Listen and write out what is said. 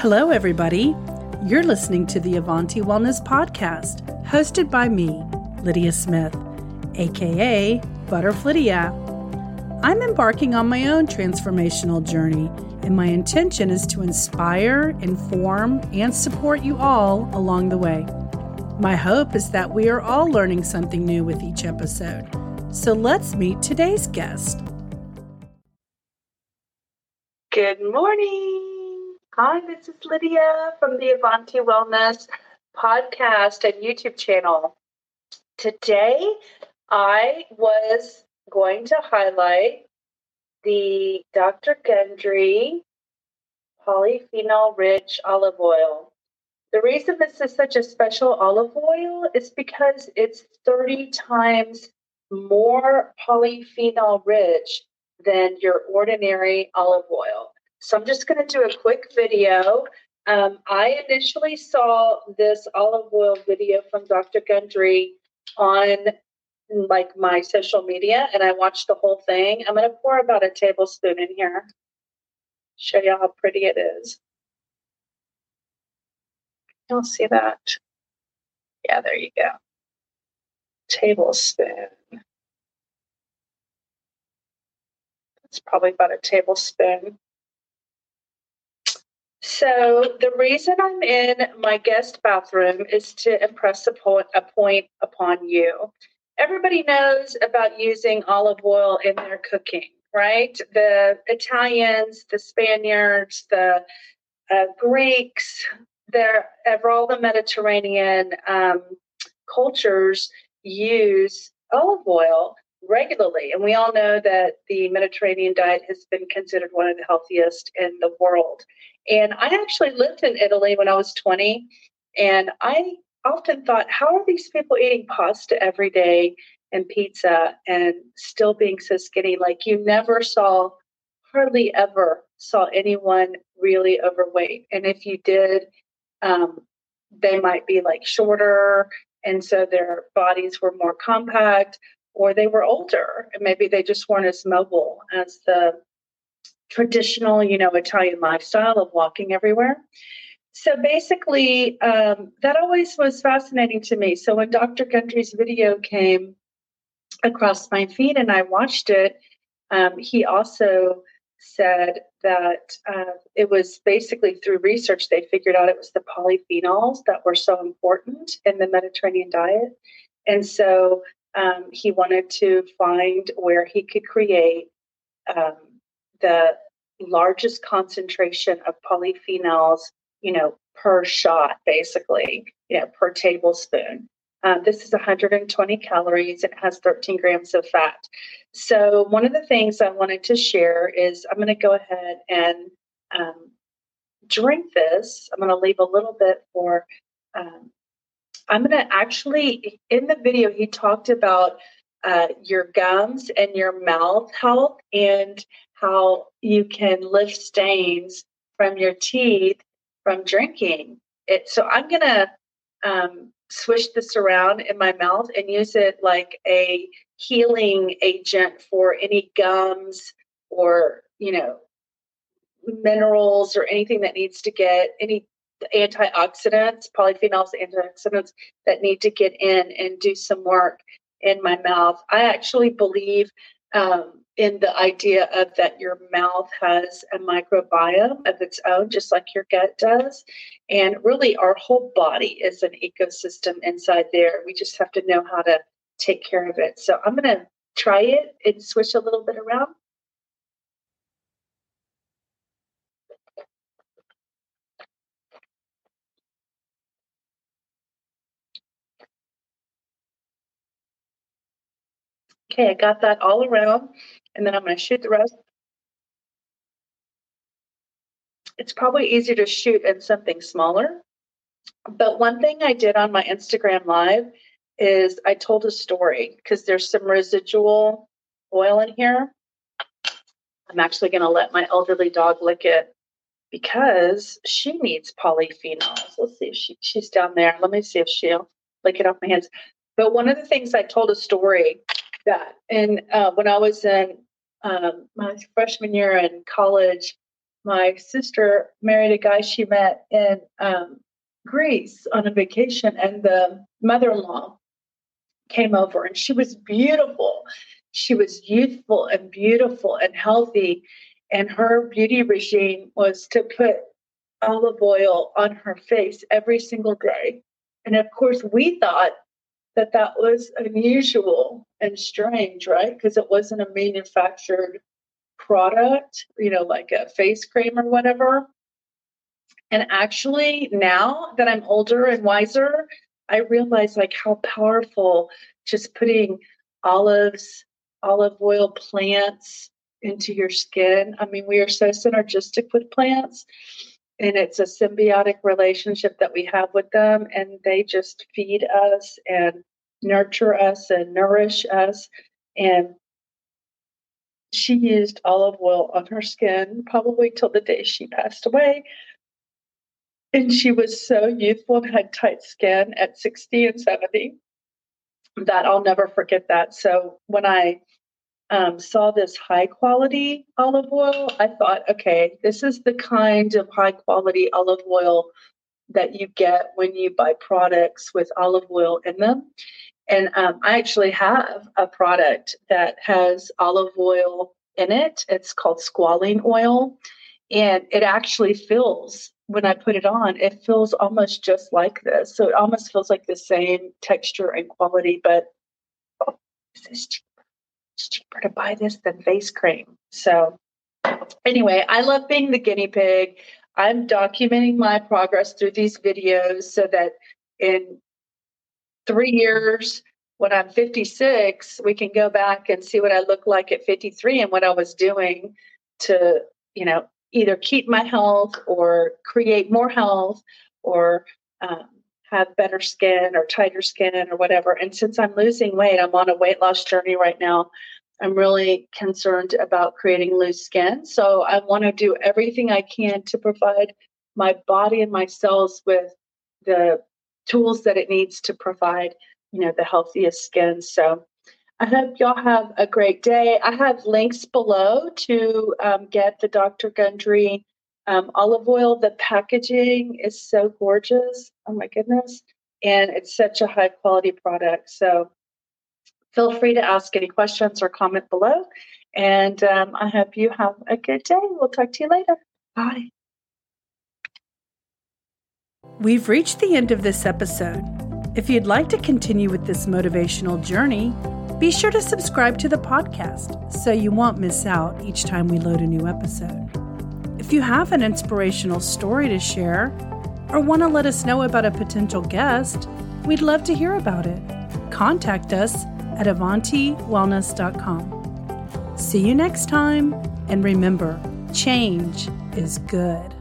Hello, everybody. You're listening to the Avanti Wellness Podcast, hosted by me, Lydia Smith, aka Butterflydia. I'm embarking on my own transformational journey, and my intention is to inspire, inform, and support you all along the way. My hope is that we are all learning something new with each episode. So let's meet today's guest. Good morning. Hi, this is Lydia from the Avanti Wellness podcast and YouTube channel. Today, I was going to highlight the Dr. Gundry polyphenol rich olive oil. The reason this is such a special olive oil is because it's 30 times more polyphenol rich than your ordinary olive oil. So I'm just going to do a quick video. Um, I initially saw this olive oil video from Dr. Gundry on like my social media and I watched the whole thing. I'm going to pour about a tablespoon in here. Show you how pretty it is. You'll see that. Yeah, there you go. Tablespoon. It's probably about a tablespoon. So the reason I'm in my guest bathroom is to impress a point, a point upon you. Everybody knows about using olive oil in their cooking, right? The Italians, the Spaniards, the uh, Greeks, there all the Mediterranean um, cultures use olive oil regularly. And we all know that the Mediterranean diet has been considered one of the healthiest in the world. And I actually lived in Italy when I was 20. And I often thought, how are these people eating pasta every day and pizza and still being so skinny? Like you never saw, hardly ever saw anyone really overweight. And if you did, um, they might be like shorter. And so their bodies were more compact or they were older and maybe they just weren't as mobile as the traditional, you know, Italian lifestyle of walking everywhere. So basically, um, that always was fascinating to me. So when Dr. Gundry's video came across my feed and I watched it, um, he also said that uh, it was basically through research they figured out it was the polyphenols that were so important in the Mediterranean diet. And so um, he wanted to find where he could create um, the largest concentration of polyphenols, you know, per shot, basically, you know, per tablespoon. Uh, this is 120 calories. It has 13 grams of fat. So, one of the things I wanted to share is I'm going to go ahead and um, drink this. I'm going to leave a little bit for um, I'm going to actually, in the video, he talked about uh, your gums and your mouth health and how you can lift stains from your teeth from drinking it. So I'm going to um, swish this around in my mouth and use it like a healing agent for any gums or, you know, minerals or anything that needs to get any antioxidants, polyphenols, antioxidants that need to get in and do some work in my mouth. I actually believe um, in the idea of that your mouth has a microbiome of its own, just like your gut does. And really, our whole body is an ecosystem inside there. We just have to know how to take care of it. So I'm going to try it and switch a little bit around. Okay, I got that all around, and then I'm going to shoot the rest. It's probably easier to shoot in something smaller. But one thing I did on my Instagram live is I told a story because there's some residual oil in here. I'm actually going to let my elderly dog lick it because she needs polyphenols. Let's see if she, she's down there. Let me see if she'll lick it off my hands. But one of the things I told a story that. And uh, when I was in um, my freshman year in college, my sister married a guy she met in um, Greece on a vacation, and the mother in law came over, and she was beautiful. She was youthful and beautiful and healthy. And her beauty regime was to put olive oil on her face every single day. And of course, we thought that that was unusual and strange, right? Because it wasn't a manufactured product, you know, like a face cream or whatever. And actually, now that I'm older and wiser, I realize like how powerful just putting olives, olive oil plants into your skin. I mean, we are so synergistic with plants and it's a symbiotic relationship that we have with them and they just feed us and nurture us and nourish us and she used olive oil on her skin probably till the day she passed away and she was so youthful and had tight skin at 60 and 70 that I'll never forget that. So when I um, saw this high quality olive oil, I thought, okay, this is the kind of high quality olive oil that you get when you buy products with olive oil in them. And um, I actually have a product that has olive oil in it. It's called squalene oil. And it actually feels, when I put it on, it feels almost just like this. So it almost feels like the same texture and quality, but oh, this is cheap it's cheaper to buy this than face cream. So, anyway, I love being the guinea pig. I'm documenting my progress through these videos so that in three years, when I'm 56, we can go back and see what I look like at 53 and what I was doing to, you know, either keep my health or create more health or um, have better skin or tighter skin or whatever. And since I'm losing weight, I'm on a weight loss journey right now. I'm really concerned about creating loose skin. So I want to do everything I can to provide my body and my cells with the tools that it needs to provide, you know, the healthiest skin. So I hope y'all have a great day. I have links below to um, get the Dr. Gundry um, olive oil, the packaging is so gorgeous. Oh my goodness. And it's such a high quality product. So feel free to ask any questions or comment below. And um, I hope you have a good day. We'll talk to you later. Bye. We've reached the end of this episode. If you'd like to continue with this motivational journey, be sure to subscribe to the podcast so you won't miss out each time we load a new episode. If you have an inspirational story to share or want to let us know about a potential guest, we'd love to hear about it. Contact us at avantiwellness.com. See you next time, and remember, change is good.